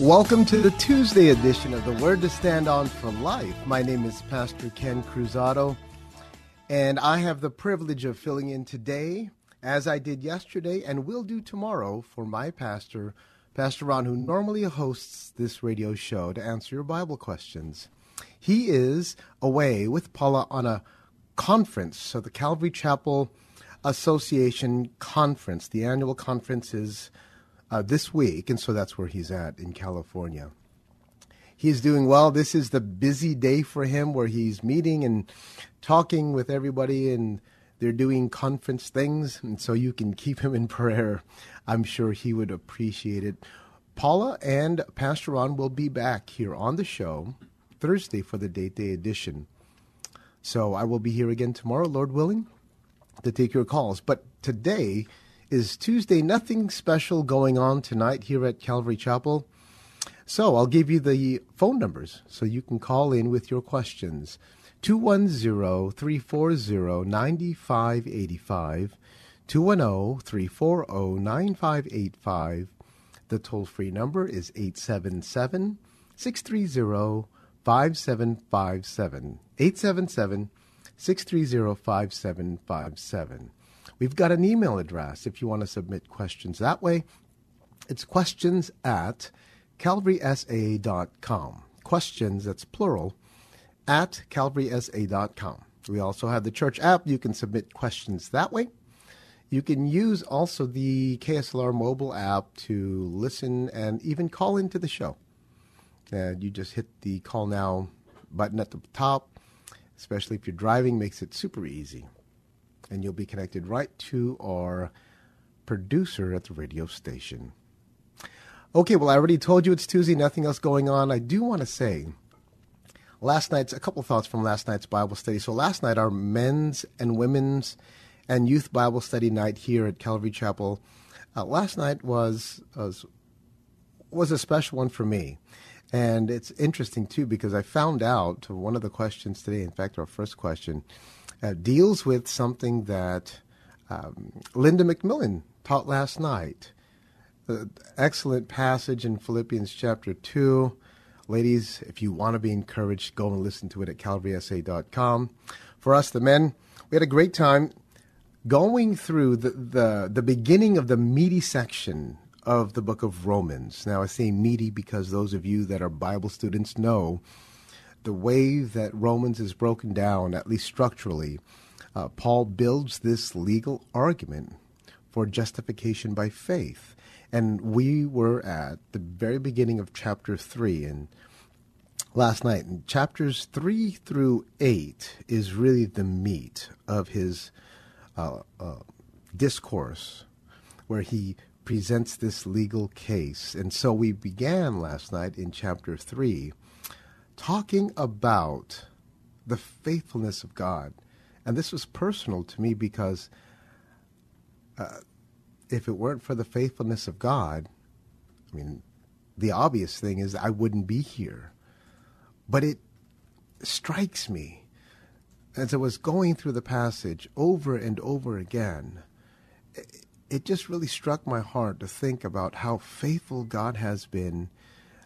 Welcome to the Tuesday edition of the Word to Stand On for Life. My name is Pastor Ken Cruzado, and I have the privilege of filling in today, as I did yesterday and will do tomorrow, for my pastor, Pastor Ron, who normally hosts this radio show to answer your Bible questions. He is away with Paula on a conference, so the Calvary Chapel Association conference. The annual conference is uh, this week, and so that's where he's at in California. He's doing well. This is the busy day for him where he's meeting and talking with everybody, and they're doing conference things, and so you can keep him in prayer. I'm sure he would appreciate it. Paula and Pastor Ron will be back here on the show Thursday for the Date Day edition. So I will be here again tomorrow, Lord willing, to take your calls. But today is Tuesday. Nothing special going on tonight here at Calvary Chapel. So I'll give you the phone numbers so you can call in with your questions. 210-340-9585, 210-340-9585. The toll-free number is 877-630-5757. 877-630-5757. We've got an email address if you want to submit questions that way. It's questions at calvarysa.com. Questions, that's plural, at calvarysa.com. We also have the church app. You can submit questions that way. You can use also the KSLR mobile app to listen and even call into the show. And you just hit the call now button at the top, especially if you're driving, makes it super easy. And you'll be connected right to our producer at the radio station. Okay, well, I already told you it's Tuesday, nothing else going on. I do want to say last night's a couple thoughts from last night's Bible study. So, last night, our men's and women's and youth Bible study night here at Calvary Chapel. Uh, last night was, was was a special one for me. And it's interesting, too, because I found out one of the questions today, in fact, our first question, uh, deals with something that um, Linda McMillan taught last night. The excellent passage in Philippians chapter 2. Ladies, if you want to be encouraged, go and listen to it at calvarysa.com. For us, the men, we had a great time going through the, the, the beginning of the meaty section of the book of Romans. Now, I say meaty because those of you that are Bible students know the way that Romans is broken down, at least structurally. Uh, Paul builds this legal argument for justification by faith. And we were at the very beginning of chapter 3. And last night, and chapters 3 through 8 is really the meat of his uh, uh, discourse, where he presents this legal case. And so we began last night in chapter 3 talking about the faithfulness of God. And this was personal to me because uh, if it weren't for the faithfulness of God, I mean, the obvious thing is I wouldn't be here. But it strikes me as I was going through the passage over and over again, it, it just really struck my heart to think about how faithful God has been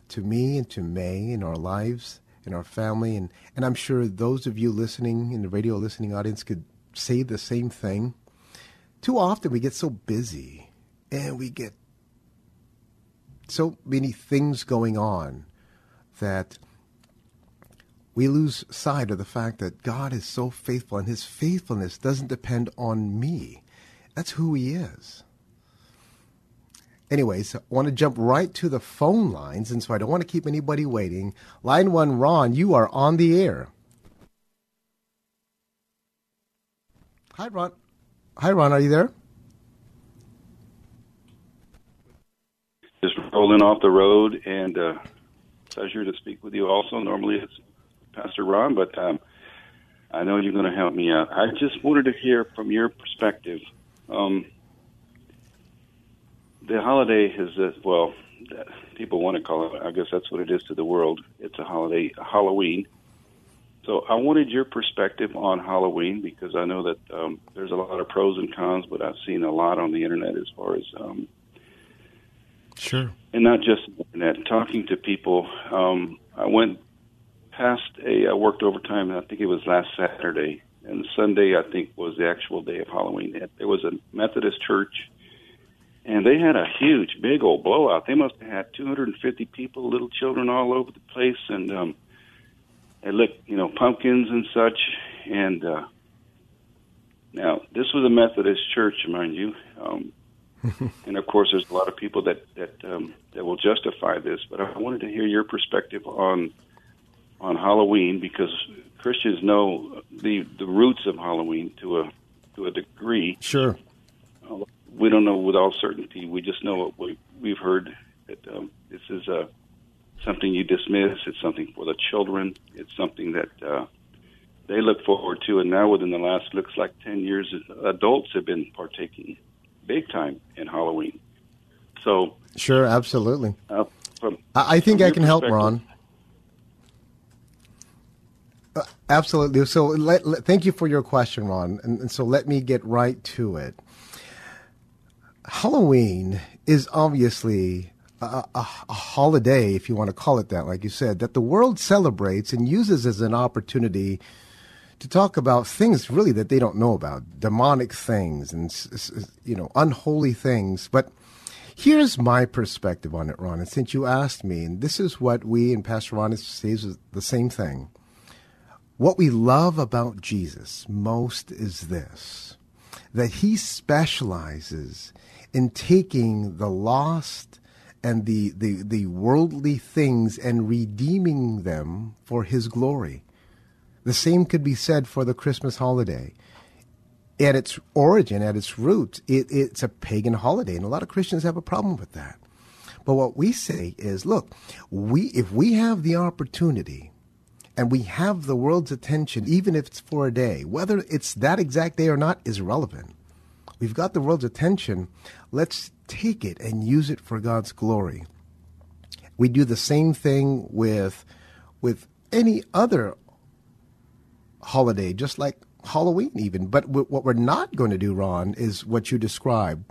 to me and to May in our lives, in our family, and, and I'm sure those of you listening in the radio listening audience could say the same thing. Too often we get so busy and we get so many things going on that we lose sight of the fact that God is so faithful and his faithfulness doesn't depend on me. That's who he is. Anyways, I want to jump right to the phone lines, and so I don't want to keep anybody waiting. Line one, Ron, you are on the air. Hi, Ron. Hi, Ron. Are you there? Just rolling off the road, and uh, pleasure to speak with you. Also, normally it's Pastor Ron, but um, I know you're going to help me out. I just wanted to hear from your perspective. Um, the holiday is uh, well, people want to call it. I guess that's what it is to the world. It's a holiday, Halloween. So I wanted your perspective on Halloween because I know that um, there's a lot of pros and cons, but I've seen a lot on the internet as far as um, Sure. and not just internet. Talking to people, um, I went past a. I worked overtime. I think it was last Saturday, and Sunday I think was the actual day of Halloween. There was a Methodist church, and they had a huge, big old blowout. They must have had 250 people, little children all over the place, and um, they lit, you know, pumpkins and such. And uh, now this was a Methodist church, mind you. Um, and of course, there's a lot of people that that um, that will justify this. But I wanted to hear your perspective on on Halloween because Christians know the the roots of Halloween to a to a degree. Sure. We don't know with all certainty. We just know what we, we've heard that um, this is uh, something you dismiss. It's something for the children. It's something that uh, they look forward to. And now, within the last looks like ten years, adults have been partaking big time in Halloween. So, Sure, absolutely. uh, from I, I think I can help, Ron. Uh, absolutely. So, let, let- thank you for your question, Ron. And, and so, let me get right to it. Halloween is obviously a, a, a holiday, if you want to call it that, like you said, that the world celebrates and uses as an opportunity to talk about things really that they don't know about, demonic things and you know unholy things. But here's my perspective on it, Ron. And since you asked me, and this is what we and Pastor Ron says is the same thing. What we love about Jesus most is this: that he specializes in taking the lost and the, the, the worldly things and redeeming them for his glory. The same could be said for the Christmas holiday. At its origin, at its roots, it, it's a pagan holiday, and a lot of Christians have a problem with that. But what we say is, look, we if we have the opportunity and we have the world's attention, even if it's for a day, whether it's that exact day or not is irrelevant. We've got the world's attention. Let's take it and use it for God's glory. We do the same thing with with any other holiday, just like Halloween, even. But w- what we're not going to do, Ron, is what you described.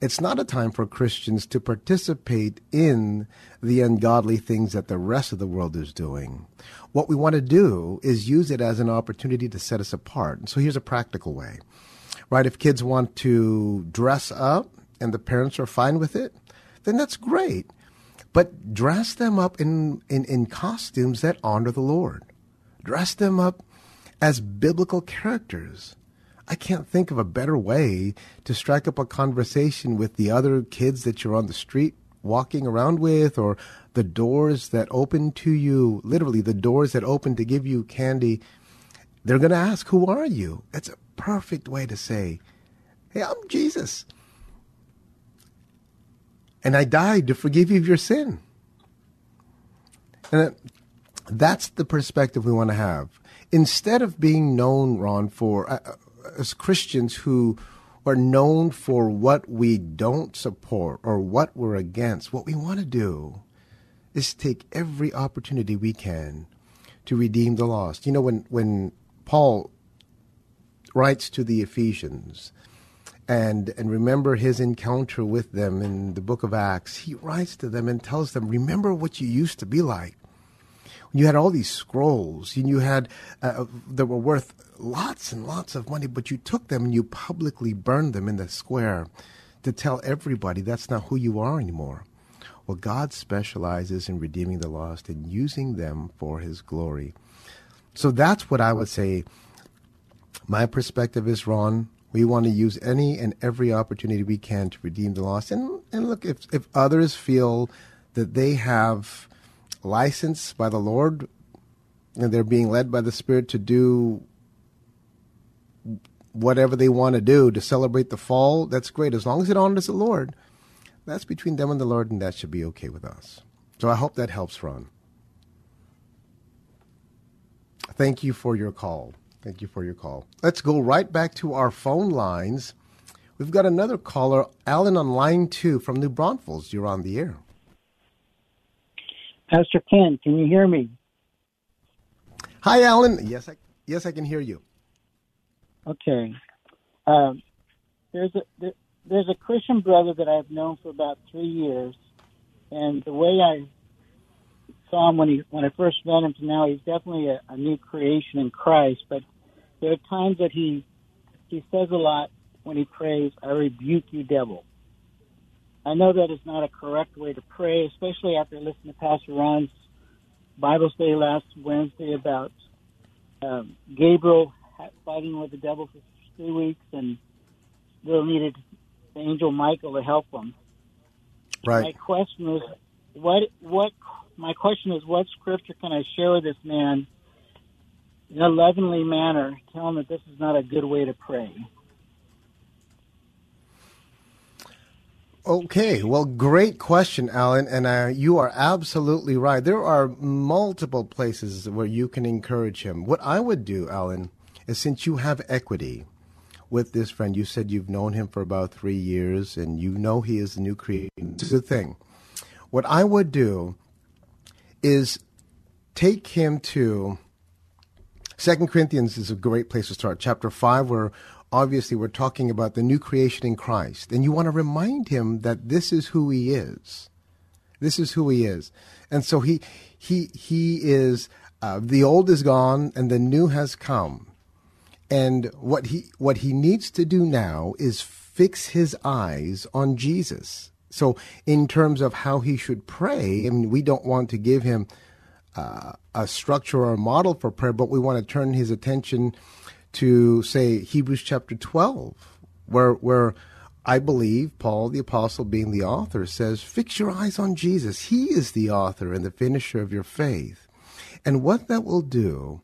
It's not a time for Christians to participate in the ungodly things that the rest of the world is doing. What we want to do is use it as an opportunity to set us apart. And so here's a practical way, right? If kids want to dress up and the parents are fine with it, then that's great. But dress them up in, in, in costumes that honor the Lord. Dress them up as biblical characters. I can't think of a better way to strike up a conversation with the other kids that you're on the street walking around with, or the doors that open to you, literally, the doors that open to give you candy. They're going to ask, Who are you? That's a perfect way to say, Hey, I'm Jesus. And I died to forgive you of your sin. And that's the perspective we want to have. Instead of being known, Ron, for uh, uh, as Christians who are known for what we don't support or what we're against, what we want to do is take every opportunity we can to redeem the lost. You know, when when Paul writes to the Ephesians, and and remember his encounter with them in the book of Acts, he writes to them and tells them, remember what you used to be like. You had all these scrolls and you had uh, that were worth lots and lots of money but you took them and you publicly burned them in the square to tell everybody that's not who you are anymore. Well god specializes in redeeming the lost and using them for his glory. So that's what I would say. My perspective is, Ron, we want to use any and every opportunity we can to redeem the lost. And, and look, if, if others feel that they have license by the Lord and they're being led by the Spirit to do whatever they want to do to celebrate the fall, that's great. As long as it honors the Lord, that's between them and the Lord, and that should be okay with us. So I hope that helps, Ron. Thank you for your call. Thank you for your call. Let's go right back to our phone lines. We've got another caller, Alan on line two from New Braunfels. You're on the air. Pastor Ken, can you hear me? Hi, Alan. Yes, I, yes, I can hear you. Okay. Um, there's a there, there's a Christian brother that I've known for about three years, and the way I saw him when he when I first met him to now, he's definitely a, a new creation in Christ. But there are times that he he says a lot when he prays, "I rebuke you, devil." I know that is not a correct way to pray, especially after listening to Pastor Ron's Bible study last Wednesday about um, Gabriel fighting with the devil for three weeks and still needed the angel Michael to help him. Right. My question is, what what? My question is, what scripture can I share with this man in a lovingly manner, tell him that this is not a good way to pray? Okay, well, great question, Alan, and uh, you are absolutely right. There are multiple places where you can encourage him. What I would do, Alan, is since you have equity with this friend, you said you've known him for about three years, and you know he is a new creation. It's a good thing. What I would do is take him to Second Corinthians is a great place to start. Chapter five, where obviously we're talking about the new creation in Christ. And you want to remind him that this is who he is. This is who he is. And so he he he is uh, the old is gone and the new has come. And what he what he needs to do now is fix his eyes on Jesus. So in terms of how he should pray, I mean we don't want to give him uh, a structure or a model for prayer, but we want to turn his attention to say Hebrews chapter 12, where, where I believe Paul the apostle being the author says, fix your eyes on Jesus. He is the author and the finisher of your faith. And what that will do,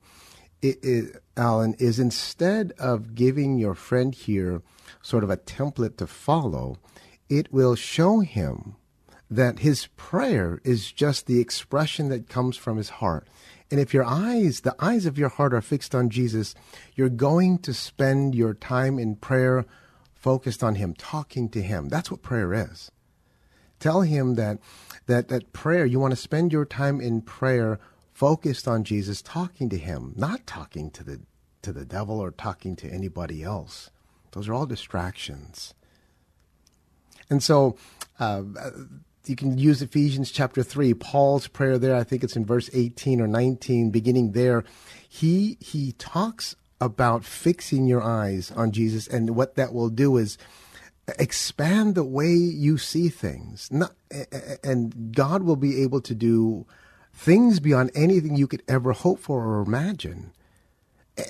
it, it, Alan, is instead of giving your friend here sort of a template to follow, it will show him that his prayer is just the expression that comes from his heart. And if your eyes, the eyes of your heart are fixed on Jesus, you're going to spend your time in prayer focused on him, talking to him. That's what prayer is. Tell him that that that prayer, you want to spend your time in prayer focused on Jesus, talking to him, not talking to the to the devil or talking to anybody else. Those are all distractions. And so uh, you can use Ephesians chapter 3, Paul's prayer there. I think it's in verse 18 or 19, beginning there. He, he talks about fixing your eyes on Jesus, and what that will do is expand the way you see things. Not, and God will be able to do things beyond anything you could ever hope for or imagine.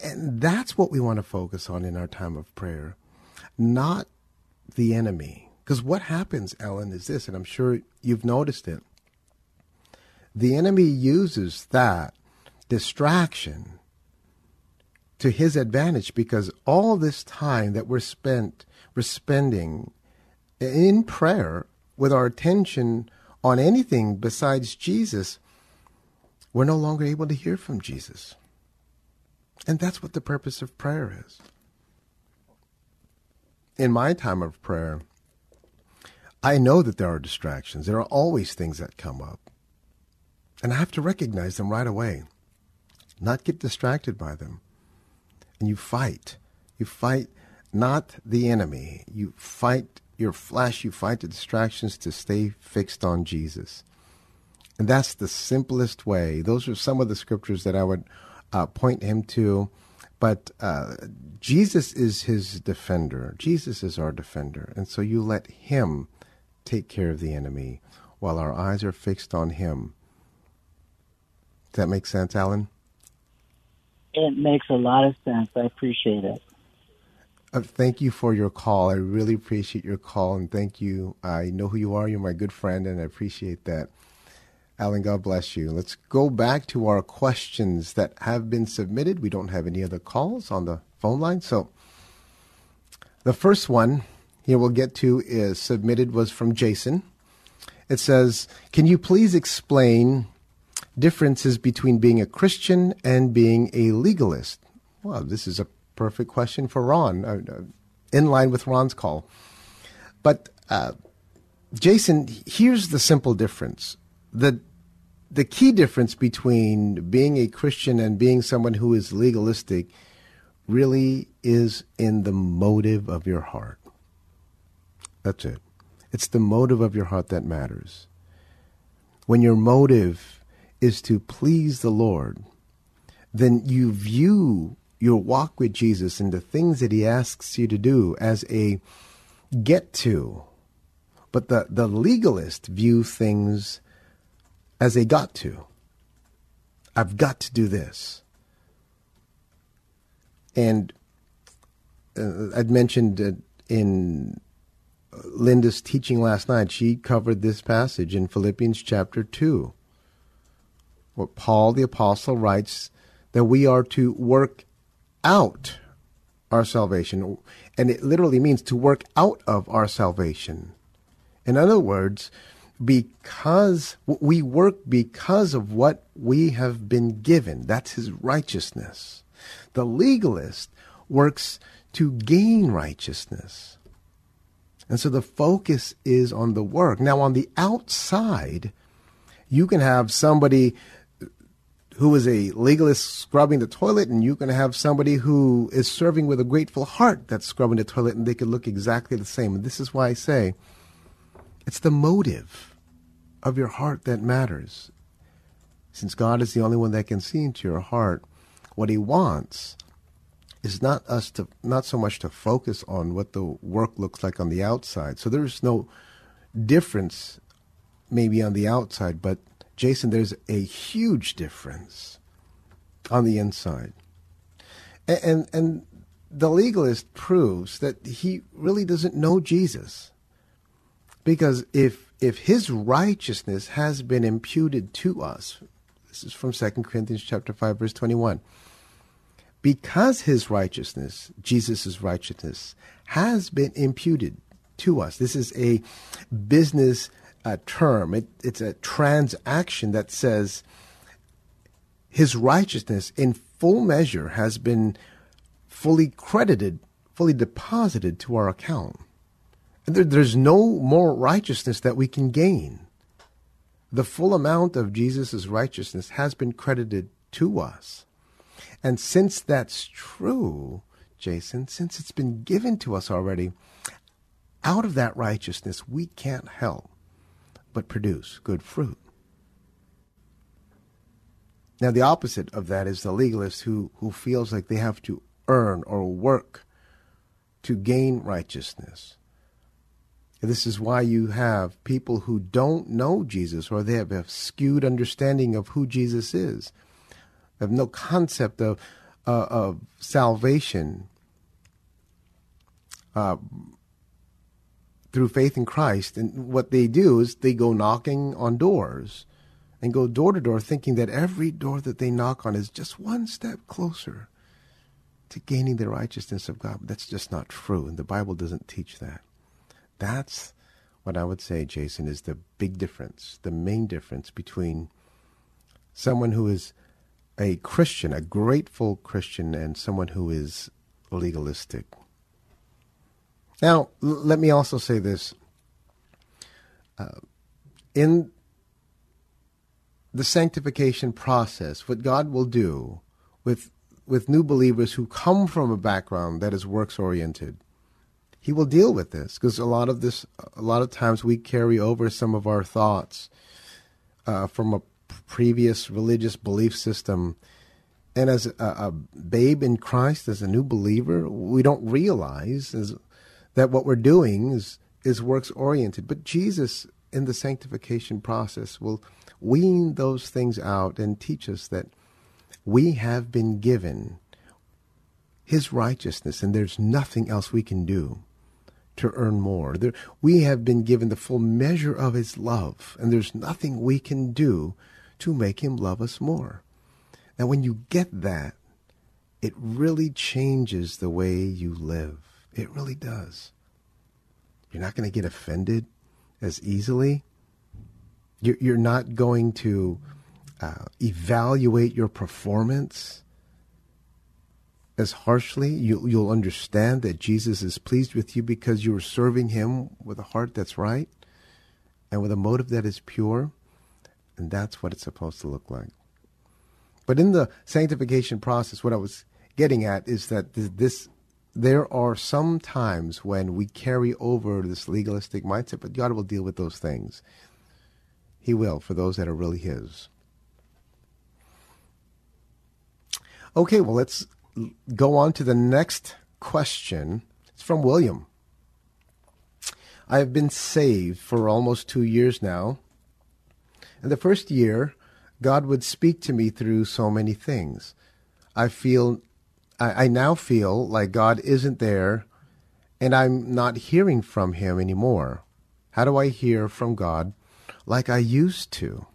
And that's what we want to focus on in our time of prayer, not the enemy because what happens, Ellen, is this, and I'm sure you've noticed it. The enemy uses that distraction to his advantage because all this time that we're spent we're spending in prayer with our attention on anything besides Jesus, we're no longer able to hear from Jesus. And that's what the purpose of prayer is. In my time of prayer, I know that there are distractions. There are always things that come up. And I have to recognize them right away, not get distracted by them. And you fight. You fight not the enemy. You fight your flesh. You fight the distractions to stay fixed on Jesus. And that's the simplest way. Those are some of the scriptures that I would uh, point him to. But uh, Jesus is his defender. Jesus is our defender. And so you let him take care of the enemy while our eyes are fixed on him. Does that make sense, Alan? it makes a lot of sense. I appreciate it. Uh, thank you for your call. I really appreciate your call, and thank you. I know who you are. You're my good friend, and I appreciate that. Alan, God bless you. Let's go back to our questions that have been submitted. We don't have any other calls on the phone line. So the first one here we'll get to is submitted was from Jason. It says, Can you please explain differences between being a Christian and being a legalist? Well, this is a perfect question for Ron, uh, uh, in line with Ron's call. But uh, Jason, here's the simple difference. The the key difference between being a Christian and being someone who is legalistic really is in the motive of your heart. That's it. It's the motive of your heart that matters. When your motive is to please the Lord, then you view your walk with Jesus and the things that He asks you to do as a get to. But the, the legalist view things as they got to. I've got to do this. And uh, I'd mentioned uh, in Linda's teaching last night, she covered this passage in Philippians chapter 2, where Paul the Apostle writes that we are to work out our salvation. And it literally means to work out of our salvation. In other words, because we work because of what we have been given. That's his righteousness. The legalist works to gain righteousness. And so the focus is on the work. Now, on the outside, you can have somebody who is a legalist scrubbing the toilet, and you can have somebody who is serving with a grateful heart that's scrubbing the toilet, and they could look exactly the same. And this is why I say it's the motive of your heart that matters. Since God is the only one that can see into your heart, what He wants is not us to not so much to focus on what the work looks like on the outside. So there's no difference maybe on the outside, but Jason, there's a huge difference on the inside. And and, and the legalist proves that he really doesn't know Jesus. Because if if his righteousness has been imputed to us, this is from 2 Corinthians chapter 5 verse 21. Because his righteousness, Jesus' righteousness, has been imputed to us. This is a business uh, term. It, it's a transaction that says his righteousness in full measure has been fully credited, fully deposited to our account. There, there's no more righteousness that we can gain. The full amount of Jesus' righteousness has been credited to us. And since that's true, Jason, since it's been given to us already, out of that righteousness, we can't help but produce good fruit. Now, the opposite of that is the legalist who, who feels like they have to earn or work to gain righteousness. This is why you have people who don't know Jesus or they have a skewed understanding of who Jesus is. Have no concept of, uh, of salvation uh, through faith in Christ. And what they do is they go knocking on doors and go door to door thinking that every door that they knock on is just one step closer to gaining the righteousness of God. That's just not true. And the Bible doesn't teach that. That's what I would say, Jason, is the big difference, the main difference between someone who is a Christian, a grateful Christian, and someone who is legalistic. Now, l- let me also say this. Uh, in the sanctification process, what God will do with with new believers who come from a background that is works oriented, he will deal with this because a lot of this, a lot of times we carry over some of our thoughts uh, from a previous religious belief system. And as a, a, babe in Christ, as a new believer, we don't realize is, that what we're doing is, is works oriented. But Jesus, in the sanctification process, will wean those things out and teach us that We have been given his righteousness, and there's nothing else we can do to earn more. There, we have been given the full measure of his love, and there's nothing we can do to make him love us more. Now, when you get that, it really changes the way you live. It really does. You're not going to get offended as easily. You're, not going to uh, evaluate your performance as harshly. You, you'll understand that Jesus is pleased with you because you are serving him with a heart that's right and with a motive that is pure. And that's what it's supposed to look like. But in the sanctification process, what I was getting at is that this there are some times when we carry over this legalistic mindset, but God will deal with those things. He will for those that are really His. Okay, well, let's go on to the next question. It's from William. I have been saved for almost two years now. And the first year, God would speak to me through so many things. I feel, I, I now feel like God isn't there and I'm not hearing from Him anymore. How do I hear from God like I used to?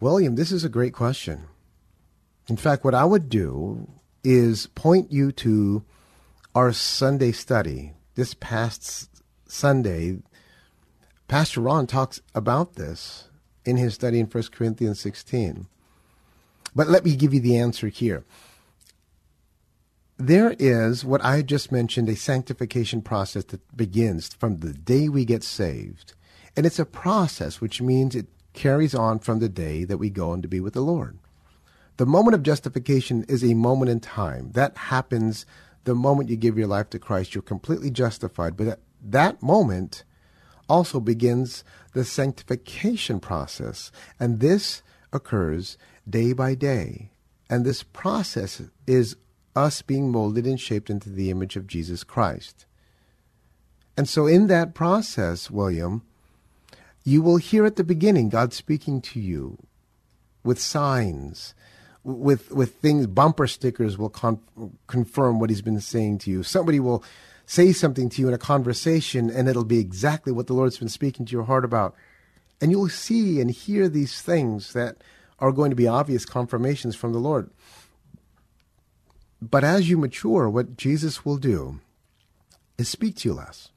William, this is a great question. In fact, what I would do is point you to our Sunday study. This past Sunday, Pastor Ron talks about this in his study in 1 Corinthians 16. But let me give you the answer here. There is what I just mentioned a sanctification process that begins from the day we get saved. And it's a process, which means it carries on from the day that we go in to be with the Lord. The moment of justification is a moment in time. That happens the moment you give your life to Christ. You're completely justified. But at that moment also begins the sanctification process. And this occurs day by day. And this process is us being molded and shaped into the image of Jesus Christ. And so, in that process, William, you will hear at the beginning God speaking to you with signs with with things bumper stickers will con- confirm what he's been saying to you somebody will say something to you in a conversation and it'll be exactly what the lord's been speaking to your heart about. And you'll see and hear these things that are going to be obvious confirmations from the lord. But as you mature what jesus will do is speak to you less.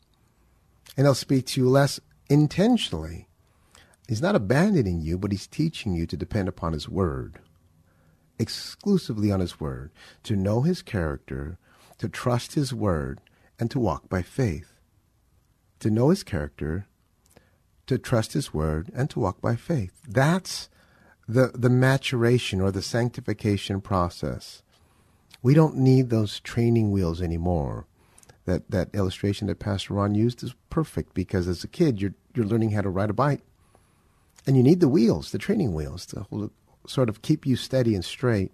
And he'll speak to you less intentionally. He's not abandoning you but he's teaching you to depend upon his word exclusively on His Word, to know His character, to trust His Word, and to walk by faith. To know His character, to trust His Word, and to walk by faith. That's the, the maturation or the sanctification process. We don't need those training wheels anymore. That, that illustration that Pastor Ron used is perfect because as a kid, you're, you're learning how to ride a bike. And you need the wheels, the training wheels, to hold sort of keep you steady and straight.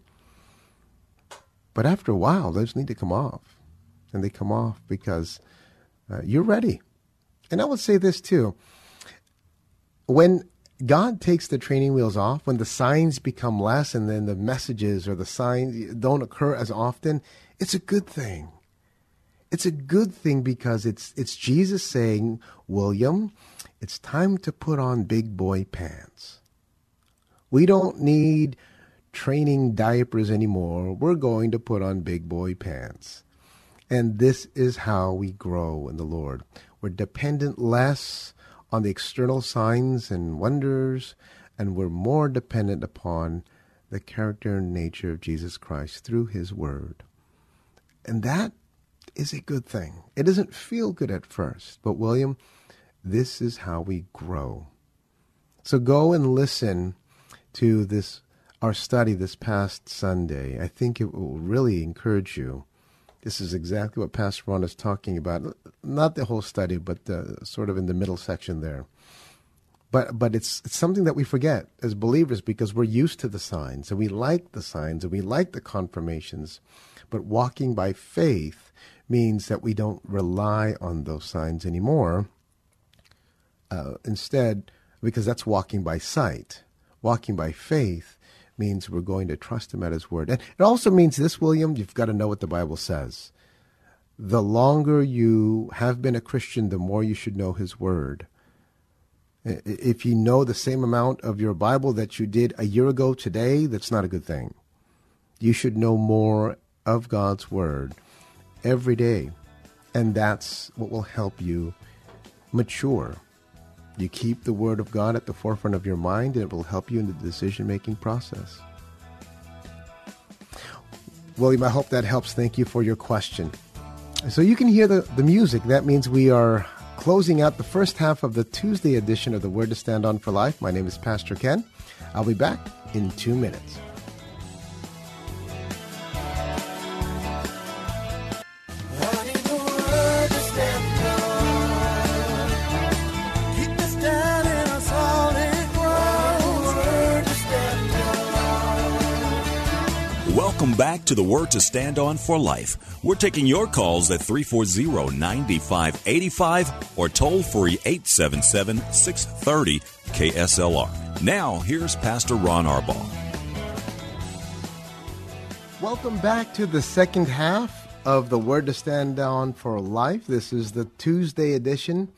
But after a while, those need to come off. And they come off because uh, you're ready. And I would say this too. When God takes the training wheels off, when the signs become less and then the messages or the signs don't occur as often, it's a good thing. It's a good thing because it's it's Jesus saying, "William, it's time to put on big boy pants." We don't need training diapers anymore. We're going to put on big boy pants. And this is how we grow in the Lord. We're dependent less on the external signs and wonders, and we're more dependent upon the character and nature of Jesus Christ through His Word. And that is a good thing. It doesn't feel good at first, but William, this is how we grow. So go and listen to this our study this past Sunday. I think it will really encourage you. This is exactly what Pastor Ron is talking about. Not the whole study, but the, sort of in the middle section there. But but it's, it's something that we forget as believers because we're used to the signs and we like the signs and we like the confirmations. But walking by faith means that we don't rely on those signs anymore. Uh, instead, because that's walking by sight walking by faith means we're going to trust him at his word. And it also means this, William, you've got to know what the Bible says. The longer you have been a Christian, the more you should know his word. If you know the same amount of your Bible that you did a year ago today, that's not a good thing. You should know more of God's Word every day. And that's what will help you mature. You keep the Word of God at the forefront of your mind, and it will help you in the decision making process. William, I hope that helps. Thank you for your question. So you can hear the, the music. That means we are closing out the first half of the Tuesday edition of the Word to Stand On for Life. My name is Pastor Ken. I'll be back in two minutes. Welcome back to the Word to Stand On for Life. We're taking your calls at 340 9585 or toll free 877 630 KSLR. Now, here's Pastor Ron Arbaugh. Welcome back to the second half of the Word to Stand On for Life. This is the Tuesday edition.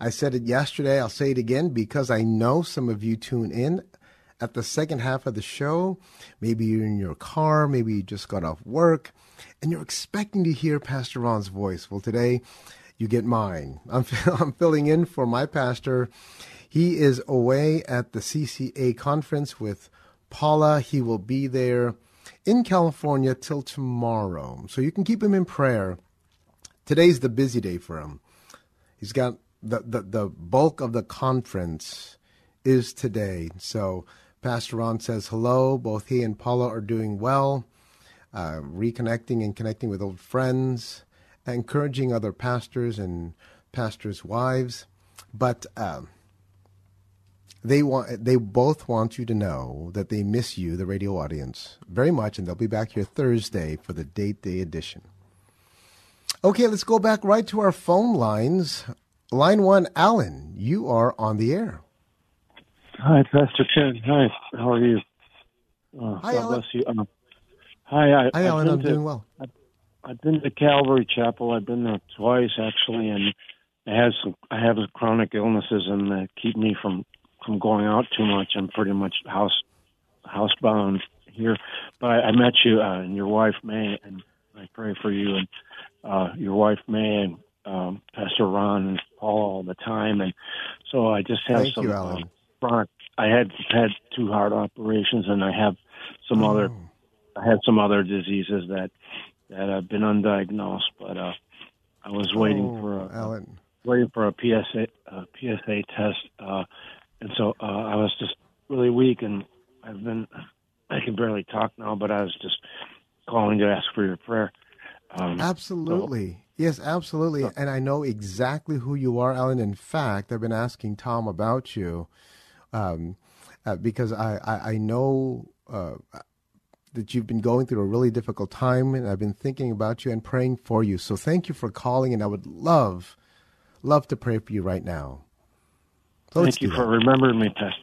I said it yesterday, I'll say it again because I know some of you tune in at the second half of the show. Maybe you're in your car, maybe you just got off work, and you're expecting to hear Pastor Ron's voice. Well, today you get mine. I'm, I'm filling in for my pastor. He is away at the CCA conference with Paula. He will be there in California till tomorrow. So you can keep him in prayer. Today's the busy day for him. He's got the, the, the bulk of the conference is today. So Pastor Ron says hello. Both he and Paula are doing well, uh, reconnecting and connecting with old friends, encouraging other pastors and pastors' wives. But um, they want they both want you to know that they miss you, the radio audience, very much, and they'll be back here Thursday for the date day edition. Okay, let's go back right to our phone lines. Line one, Alan, you are on the air. Hi, Pastor Ken. Hi, how are you? Uh, Hi, God Alan. bless you. Um, hi, I, hi, Alan. I'm to, doing well. I've been to Calvary Chapel. I've been there twice actually, and I have some. I have chronic illnesses, and that keep me from from going out too much. I'm pretty much house housebound here. But I, I met you uh, and your wife May, and I pray for you and uh, your wife May and um, Pastor Ron and Paul all the time. And so I just have Thank some you, uh, Alan. Chronic. I had had two heart operations, and I have some other. Oh, I had some other diseases that that have been undiagnosed, but uh, I was waiting oh, for a, Alan. waiting for a PSA a PSA test, uh, and so uh, I was just really weak, and I've been I can barely talk now, but I was just calling to ask for your prayer. Um, Absolutely. Yes, absolutely. And I know exactly who you are, Alan. In fact, I've been asking Tom about you um, uh, because I, I, I know uh, that you've been going through a really difficult time, and I've been thinking about you and praying for you. So thank you for calling, and I would love, love to pray for you right now. So thank you for remembering me, Pastor.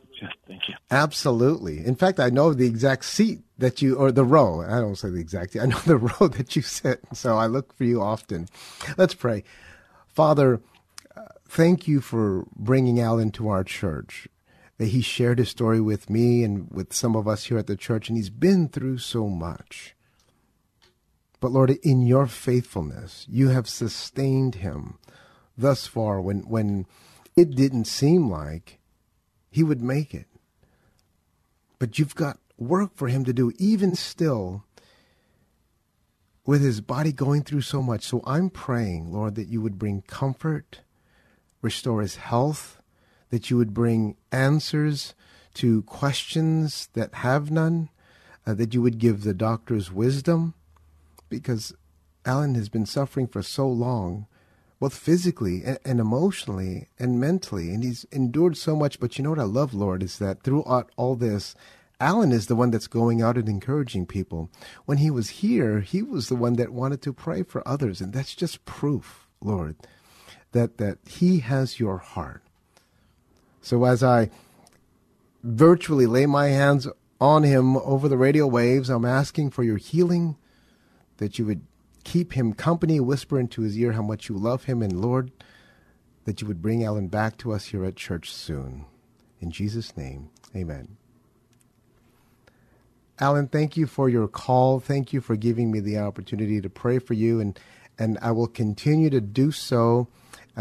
Thank you. Absolutely. In fact, I know the exact seat that you, or the row. I don't say the exact. I know the row that you sit. So I look for you often. Let's pray. Father, uh, thank you for bringing Alan to our church. That he shared his story with me and with some of us here at the church, and he's been through so much. But Lord, in your faithfulness, you have sustained him thus far when, when it didn't seem like he would make it. But you've got work for him to do, even still, with his body going through so much. So I'm praying, Lord, that you would bring comfort, restore his health, that you would bring answers to questions that have none, uh, that you would give the doctors wisdom, because Alan has been suffering for so long both physically and, and emotionally and mentally. And he's endured so much. But you know what I love, Lord, is that throughout all this, Alan is the one that's going out and encouraging people. When he was here, he was the one that wanted to pray for others. And that's just proof, Lord, that, that he has your heart. So as I virtually lay my hands on him over the radio waves. I'm asking for your healing, that you would keep him company, whisper into his ear how much you love him, and Lord, that you would bring Alan back to us here at church soon. In Jesus' name, amen. Alan, thank you for your call. Thank you for giving me the opportunity to pray for you, and, and I will continue to do so.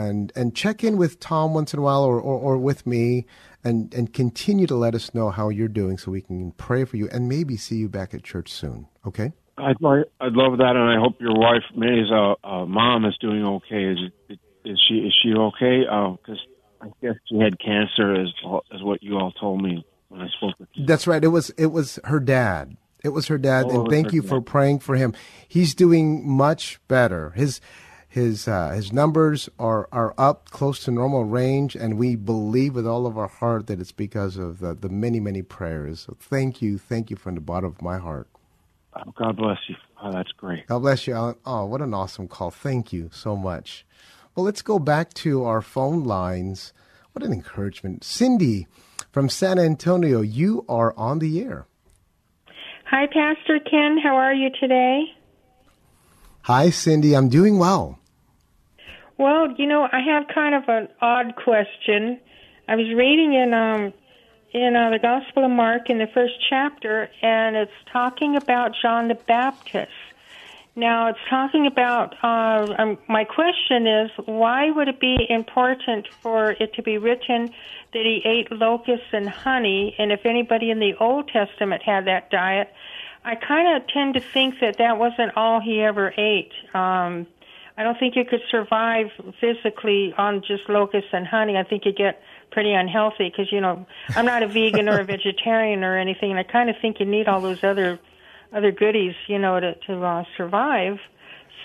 And, and check in with Tom once in a while or, or, or with me and, and continue to let us know how you're doing so we can pray for you and maybe see you back at church soon. Okay? I'd like, I'd love that, and I hope your wife May's uh, uh, mom is doing okay. Is is she is she okay? Because uh, I guess she had cancer, as as what you all told me when I spoke with you. That's right. It was it was her dad. It was her dad, oh, and thank you dad. for praying for him. He's doing much better. His his uh, his numbers are are up close to normal range, and we believe with all of our heart that it's because of the, the many many prayers. So thank you, thank you from the bottom of my heart. Oh, God bless you. Oh, that's great. God bless you, Alan. Oh, what an awesome call. Thank you so much. Well, let's go back to our phone lines. What an encouragement. Cindy from San Antonio, you are on the air. Hi, Pastor Ken. How are you today? Hi, Cindy. I'm doing well. Well, you know, I have kind of an odd question. I was reading in um, in uh, the Gospel of Mark in the first chapter, and it's talking about John the Baptist. Now, it's talking about. Uh, um, my question is, why would it be important for it to be written that he ate locusts and honey? And if anybody in the Old Testament had that diet, I kind of tend to think that that wasn't all he ever ate. Um, I don't think you could survive physically on just locusts and honey. I think you get pretty unhealthy because you know I'm not a vegan or a vegetarian or anything, and I kind of think you need all those other other goodies, you know, to to uh, survive.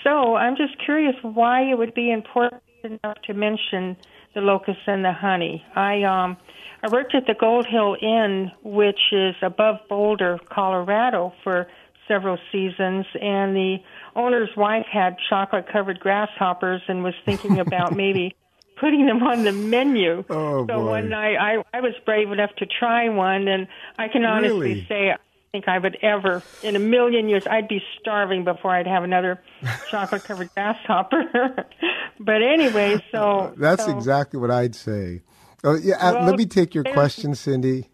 So I'm just curious why it would be important enough to mention the locusts and the honey. I um I worked at the Gold Hill Inn, which is above Boulder, Colorado, for several seasons, and the owner's wife had chocolate covered grasshoppers and was thinking about maybe putting them on the menu. Oh, so boy. one night I, I was brave enough to try one, and I can honestly Really? say I think I would ever, in a million years, I'd be starving before I'd have another chocolate covered grasshopper. but anyway, so That's so exactly what I'd say. Oh, yeah. uh, Well, let me take your question, Cindy.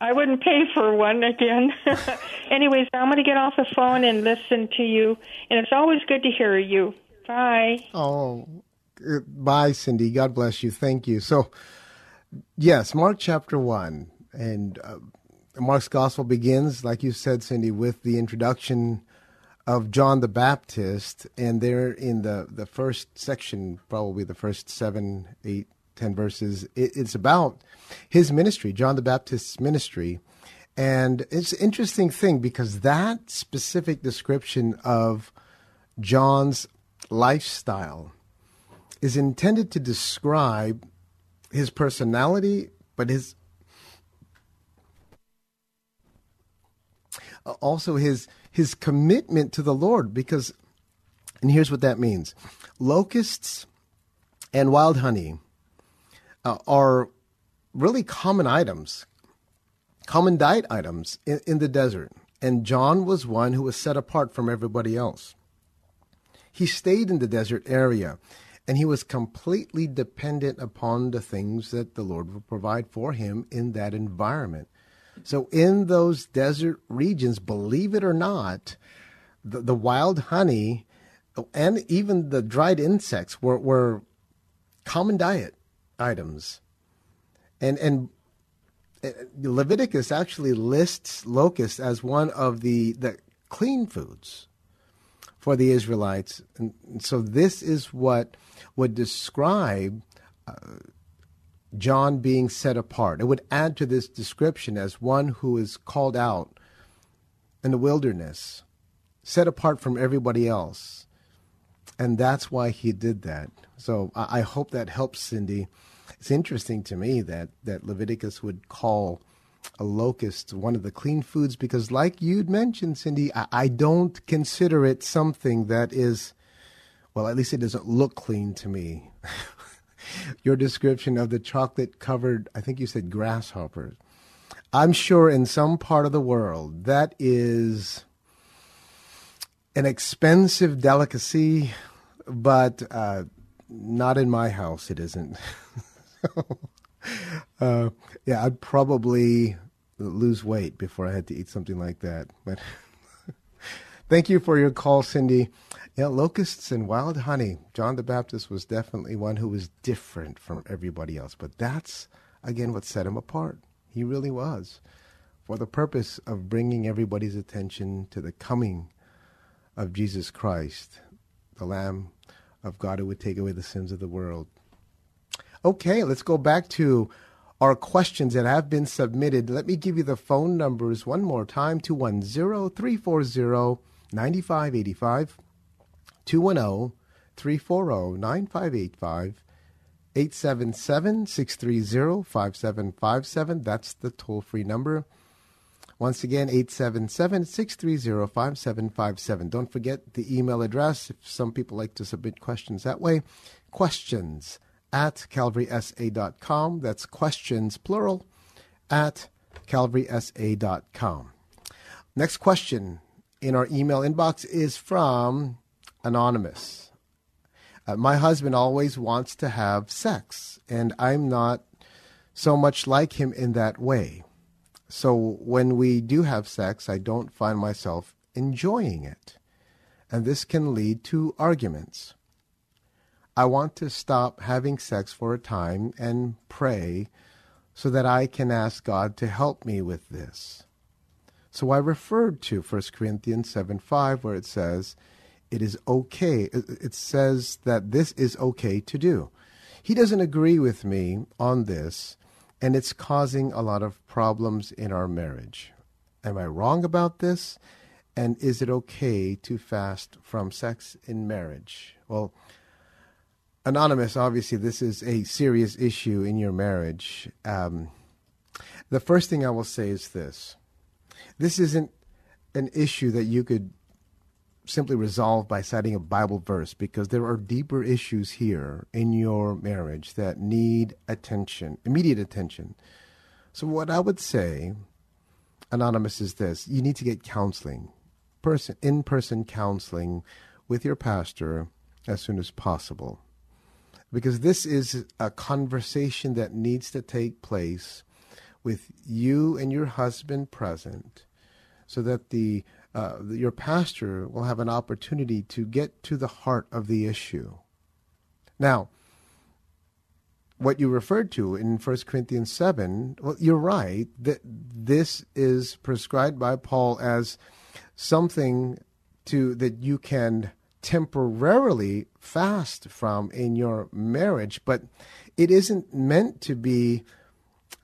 I wouldn't pay for one again. Anyways, I'm going to get off the phone and listen to you, and it's always good to hear you. Bye. Oh, bye, Cindy. God bless you. Thank you. So, yes, Mark chapter 1. And uh, Mark's gospel begins, like you said, Cindy, with the introduction of John the Baptist. And there in the, the first section, probably the first seven, eight, ten verses, it, it's about his ministry, John the Baptist's ministry. And it's an interesting thing because that specific description of John's lifestyle is intended to describe his personality, but his also his his commitment to the Lord. Because, and here's what that means: locusts and wild honey uh, are really common items, common diet items in, in the desert. And John was one who was set apart from everybody else. He stayed in the desert area and he was completely dependent upon the things that the Lord would provide for him in that environment. So, in those desert regions, believe it or not, the, the wild honey and even the dried insects were, were common diet items. And, and uh, Leviticus actually lists locusts as one of the, the clean foods for the Israelites. And so this is what would describe uh, John being set apart. It would add to this description as one who is called out in the wilderness, set apart from everybody else. And that's why he did that. So I, I hope that helps Cindy. It's interesting to me that, that Leviticus would call a locust one of the clean foods because, like you'd mentioned, Cindy, I, I don't consider it something that is, well, at least it doesn't look clean to me. Your description of the chocolate covered, I think you said grasshoppers. I'm sure in some part of the world that is an expensive delicacy, but uh, not in my house. It isn't. uh, yeah, I'd probably lose weight before I had to eat something like that. But thank you for your call, Cindy. Yeah, locusts and wild honey. John the Baptist was definitely one who was different from everybody else. But that's, again, what set him apart. He really was. For the purpose of bringing everybody's attention to the coming of Jesus Christ, the Lamb of God who would take away the sins of the world. Okay, let's go back to our questions that have been submitted. Let me give you the phone numbers one more time 210 340 9585. 210 340 9585. 877 630 5757. That's the toll free number. Once again, 877 630 5757. Don't forget the email address if some people like to submit questions that way. Questions at calvarysa.com. That's questions, plural, at calvarysa.com. Next question in our email inbox is from Anonymous. Uh, my husband always wants to have sex, and I'm not so much like him in that way. So when we do have sex, I don't find myself enjoying it. And this can lead to arguments. I want to stop having sex for a time and pray so that I can ask God to help me with this. So I referred to 1 Corinthians 7 5, where it says, It is okay. It says that this is okay to do. He doesn't agree with me on this, and it's causing a lot of problems in our marriage. Am I wrong about this? And is it okay to fast from sex in marriage? Well, Anonymous, obviously, this is a serious issue in your marriage. Um, the first thing I will say is this this isn't an issue that you could simply resolve by citing a Bible verse because there are deeper issues here in your marriage that need attention, immediate attention. So, what I would say, Anonymous, is this you need to get counseling, person, in person counseling with your pastor as soon as possible. Because this is a conversation that needs to take place with you and your husband present so that the uh, your pastor will have an opportunity to get to the heart of the issue. Now, what you referred to in 1 Corinthians 7, well, you're right that this is prescribed by Paul as something to that you can temporarily fast from in your marriage, but it isn't meant to be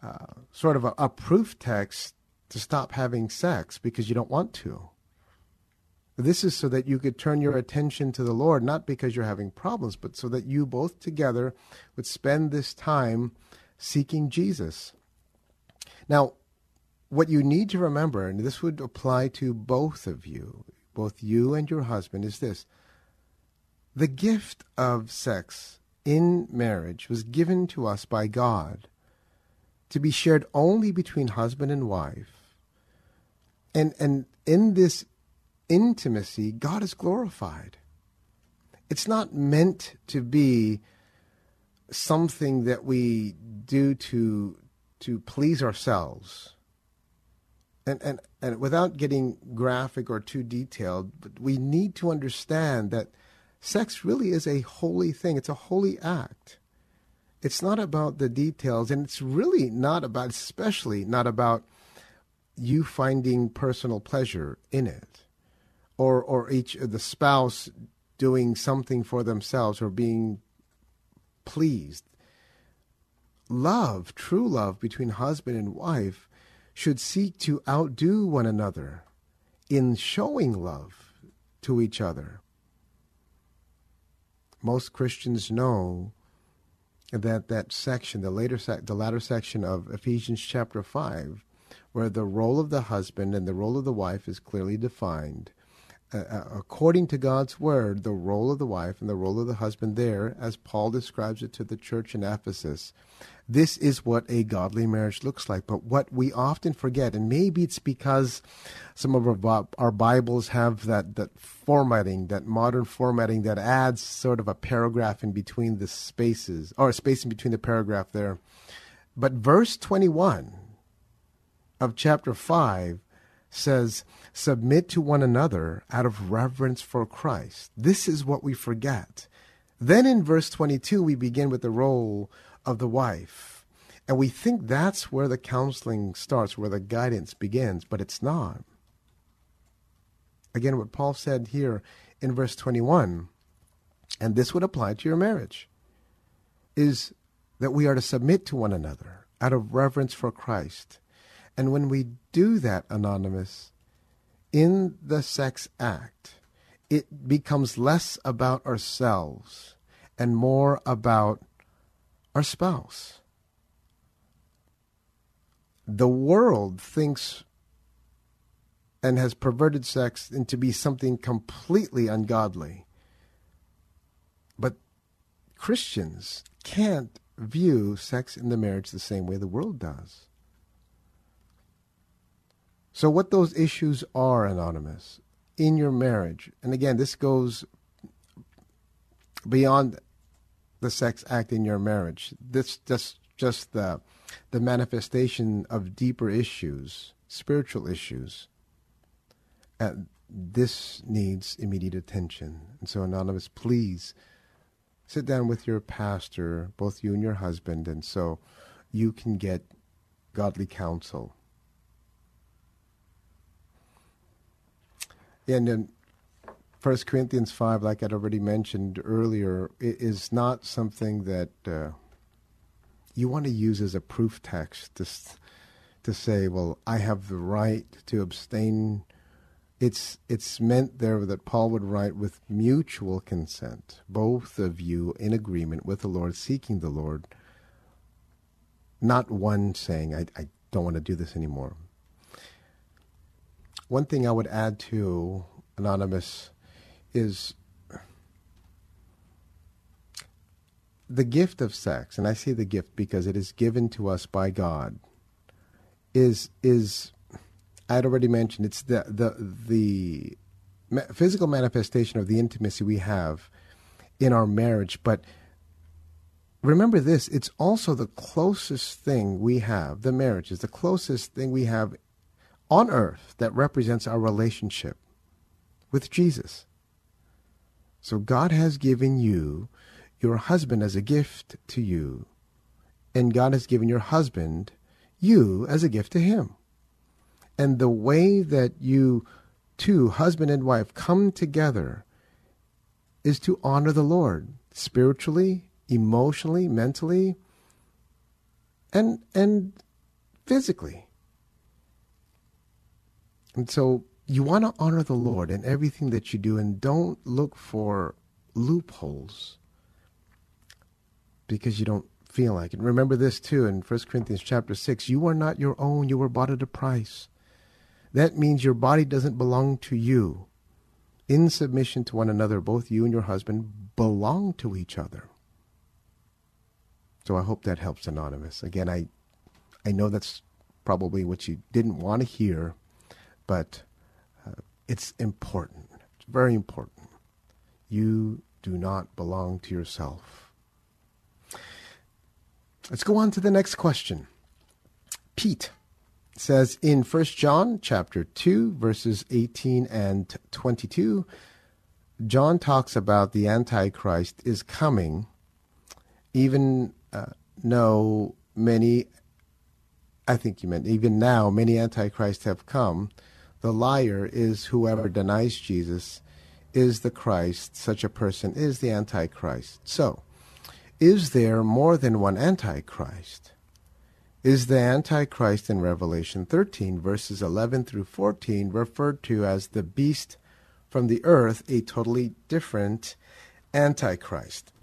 uh, sort of a, a proof text to stop having sex because you don't want to. This is so that you could turn your attention to the Lord, not because you're having problems, but so that you both together would spend this time seeking Jesus. Now, what you need to remember, and this would apply to both of you, both you and your husband, is this the gift of sex in marriage was given to us by God to be shared only between husband and wife. And, and in this intimacy, God is glorified. It's not meant to be something that we do to to please ourselves. And, and and without getting graphic or too detailed, but we need to understand that sex really is a holy thing. It's a holy act. It's not about the details, and it's really not about, especially not about you finding personal pleasure in it or or each the spouse doing something for themselves or being pleased. Love, true love between husband and wife should seek to outdo one another in showing love to each other. Most Christians know that that section, the later sec- the latter section of Ephesians chapter 5, where the role of the husband and the role of the wife is clearly defined, uh, according to God's word, the role of the wife and the role of the husband there, as Paul describes it to the church in Ephesus, this is what a godly marriage looks like. But what we often forget, and maybe it's because some of our, our Bibles have that, that formatting, that modern formatting that adds sort of a paragraph in between the spaces, or a space in between the paragraph there. But verse 21 of chapter 5 says, Submit to one another out of reverence for Christ. This is what we forget. Then in verse 22, we begin with the role of the wife. And we think that's where the counseling starts, where the guidance begins, but it's not. Again, what Paul said here in verse 21, and this would apply to your marriage, is that we are to submit to one another out of reverence for Christ. And when we do that, Anonymous, in the sex act, it becomes less about ourselves and more about our spouse. The world thinks and has perverted sex into be something completely ungodly. But Christians can't view sex in the marriage the same way the world does. So, what those issues are, Anonymous, in your marriage, and again, this goes beyond the sex act in your marriage. This just just the the manifestation of deeper issues, spiritual issues. And this needs immediate attention. And so, Anonymous, please sit down with your pastor, both you and your husband, and so you can get godly counsel. And then First Corinthians 5, like I'd already mentioned earlier, is not something that uh, you want to use as a proof text to, to say, well, I have the right to abstain. It's, it's meant there that Paul would write with mutual consent, both of you in agreement with the Lord, seeking the Lord, not one saying, I, I don't want to do this anymore. One thing I would add to Anonymous is the gift of sex, and I say the gift because it is given to us by God, is is I had already mentioned it's the the the physical manifestation of the intimacy we have in our marriage, but remember this it's also the closest thing we have the marriage is the closest thing we have on earth that represents our relationship with Jesus. So God has given you your husband as a gift to you, and God has given your husband you as a gift to him. And the way that you two, husband and wife, come together is to honor the Lord spiritually, emotionally, mentally, and and physically. And so you want to honor the Lord in everything that you do and don't look for loopholes because you don't feel like it. Remember this too in 1 Corinthians chapter 6 you are not your own, you were bought at a price. That means your body doesn't belong to you. In submission to one another, both you and your husband belong to each other. So I hope that helps, Anonymous. Again, I, I know that's probably what you didn't want to hear, but it's important. It's very important. You do not belong to yourself. Let's go on to the next question. Pete says in 1 John chapter 2 verses 18 and 22 John talks about the antichrist is coming even uh, though many I think you meant even now many antichrists have come the liar is whoever denies Jesus is the Christ. Such a person is the Antichrist. So, is there more than one Antichrist? Is the Antichrist in Revelation 13, verses 11 through 14, referred to as the beast from the earth, a totally different Antichrist?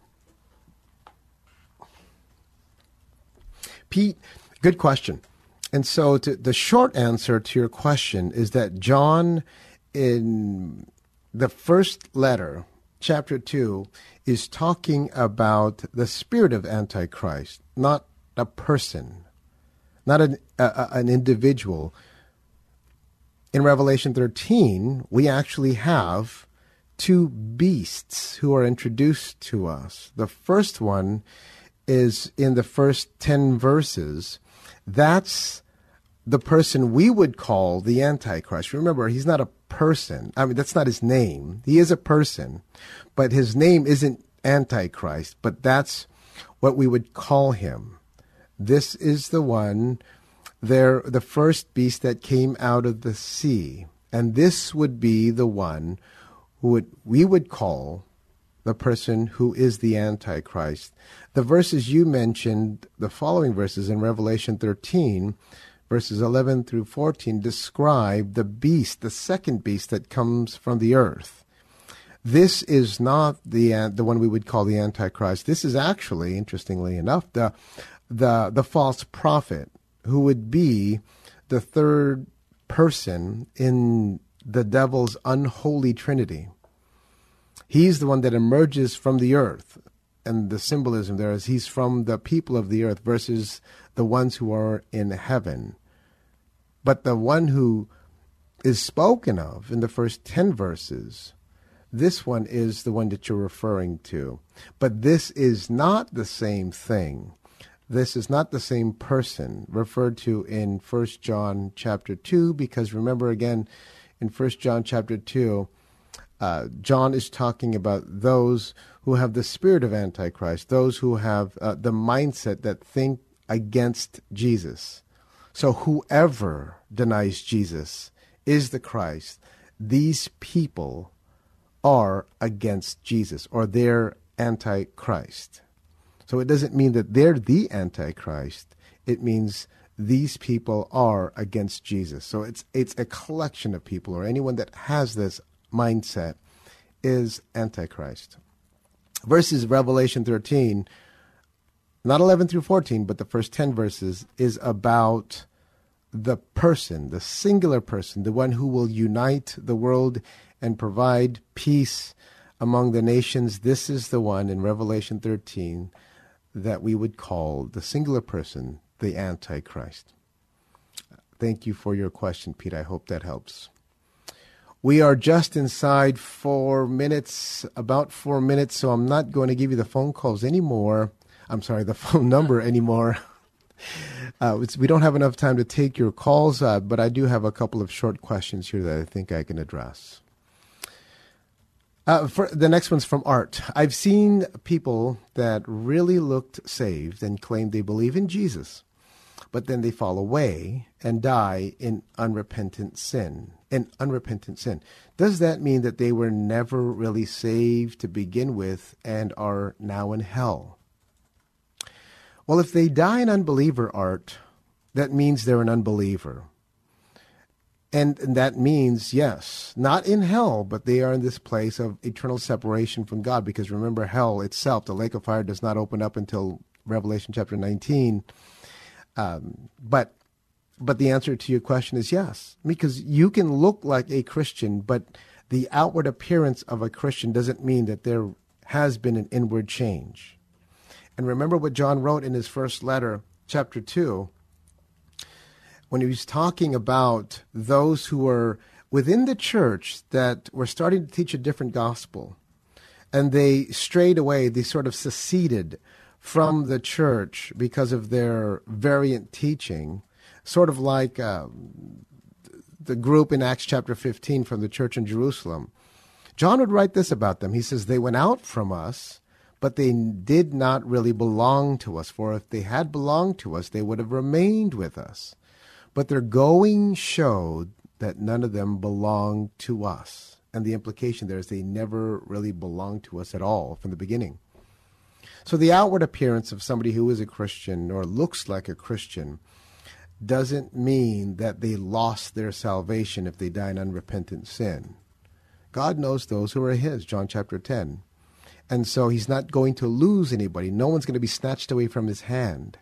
Pete, good question. And so to, the short answer to your question is that John, in the first letter, chapter 2, is talking about the spirit of Antichrist, not a person, not an, an individual. In Revelation 13, we actually have two beasts who are introduced to us. The first one is in the first 10 verses. That's the person we would call the Antichrist. Remember, he's not a person. I mean, that's not his name. He is a person, but his name isn't Antichrist, but that's what we would call him. This is the one, there, the first beast that came out of the sea. And this would be the one who would, we would call the person who is the Antichrist. The verses you mentioned, the following verses in Revelation 13, verses 11 through 14, describe the beast, the second beast that comes from the earth. This is not the uh, the one we would call the Antichrist. This is actually, interestingly enough, the the the false prophet who would be the third person in the devil's unholy trinity. He's the one that emerges from the earth. And the symbolism there is he's from the people of the earth versus the ones who are in heaven. But the one who is spoken of in the first 10 verses, this one is the one that you're referring to. But this is not the same thing. This is not the same person referred to in 1 John chapter 2 because remember again in 1 John chapter 2 uh, John is talking about those who have the spirit of Antichrist, those who have uh, the mindset that think against Jesus. So whoever denies Jesus is the Christ. These people are against Jesus or they're antichrist. So it doesn't mean that they're the antichrist. It means these people are against Jesus. So it's it's a collection of people or anyone that has this mindset is Antichrist. Verses Revelation 13, not 11 through 14, but the first 10 verses, is about the person, the singular person, the one who will unite the world and provide peace among the nations. This is the one in Revelation 13 that we would call the singular person, the Antichrist. Thank you for your question, Pete. I hope that helps. We are just inside four minutes, about four minutes, so I'm not going to give you the phone calls anymore. I'm sorry, the phone number anymore. Uh, we don't have enough time to take your calls, uh, but I do have a couple of short questions here that I think I can address. Uh, for, the next one's from Art. I've seen people that really looked saved and claimed they believe in Jesus, but then they fall away and die in unrepentant sin. In unrepentant sin. Does that mean that they were never really saved to begin with and are now in hell? Well, if they die an unbeliever, Art, that means they're an unbeliever. And, and that means, yes, not in hell, but they are in this place of eternal separation from God. Because remember, hell itself, the lake of fire, does not open up until Revelation chapter 19. Um, but but the answer to your question is yes, because you can look like a Christian, but the outward appearance of a Christian doesn't mean that there has been an inward change. And remember what John wrote in his first letter, chapter 2, when he was talking about those who were within the church that were starting to teach a different gospel. And they strayed away, they sort of seceded from the church because of their variant teaching, sort of like uh, the group in Acts chapter 15 from the church in Jerusalem. John would write this about them. He says, They went out from us, but they did not really belong to us. For if they had belonged to us, they would have remained with us. But their going showed that none of them belonged to us. And the implication there is they never really belonged to us at all from the beginning. So the outward appearance of somebody who is a Christian or looks like a Christian doesn't mean that they lost their salvation if they die in unrepentant sin. God knows those who are His, John chapter 10. And so He's not going to lose anybody. No one's going to be snatched away from His hand.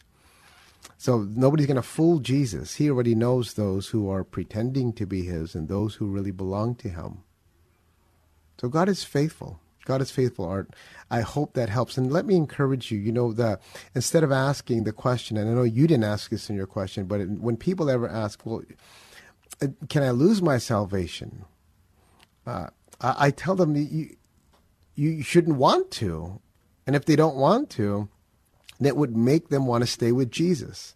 So nobody's going to fool Jesus. He already knows those who are pretending to be His and those who really belong to Him. So God is faithful. God is faithful, Art. I hope that helps. And let me encourage you. You know, the instead of asking the question, and I know you didn't ask this in your question, but it, when people ever ask, "Well, uh, can I lose my salvation?" Uh, I, I tell them you you shouldn't want to, and if they don't want to, that would make them want to stay with Jesus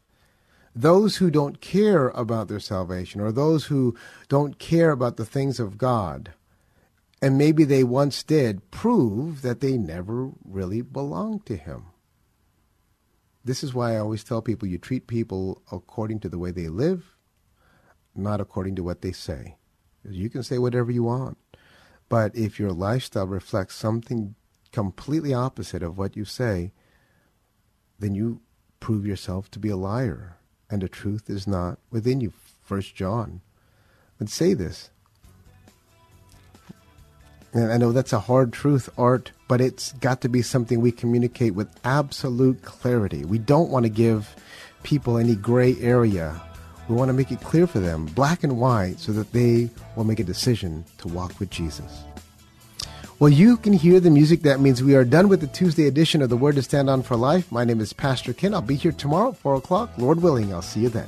those who don't care about their salvation or those who don't care about the things of God, and maybe they once did, prove that they never really belonged to Him. This is why I always tell people you treat people according to the way they live, not according to what they say. You can say whatever you want, but if your lifestyle reflects something completely opposite of what you say, then you prove yourself to be a liar and the truth is not within you. First John would say this. And I know that's a hard truth, Art, but it's got to be something we communicate with absolute clarity. We don't want to give people any gray area. We want to make it clear for them, black and white, so that they will make a decision to walk with Jesus. Well, you can hear the music. That means we are done with the Tuesday edition of The Word to Stand On for Life. My name is Pastor Ken. I'll be here tomorrow at 4 o'clock. Lord willing, I'll see you then.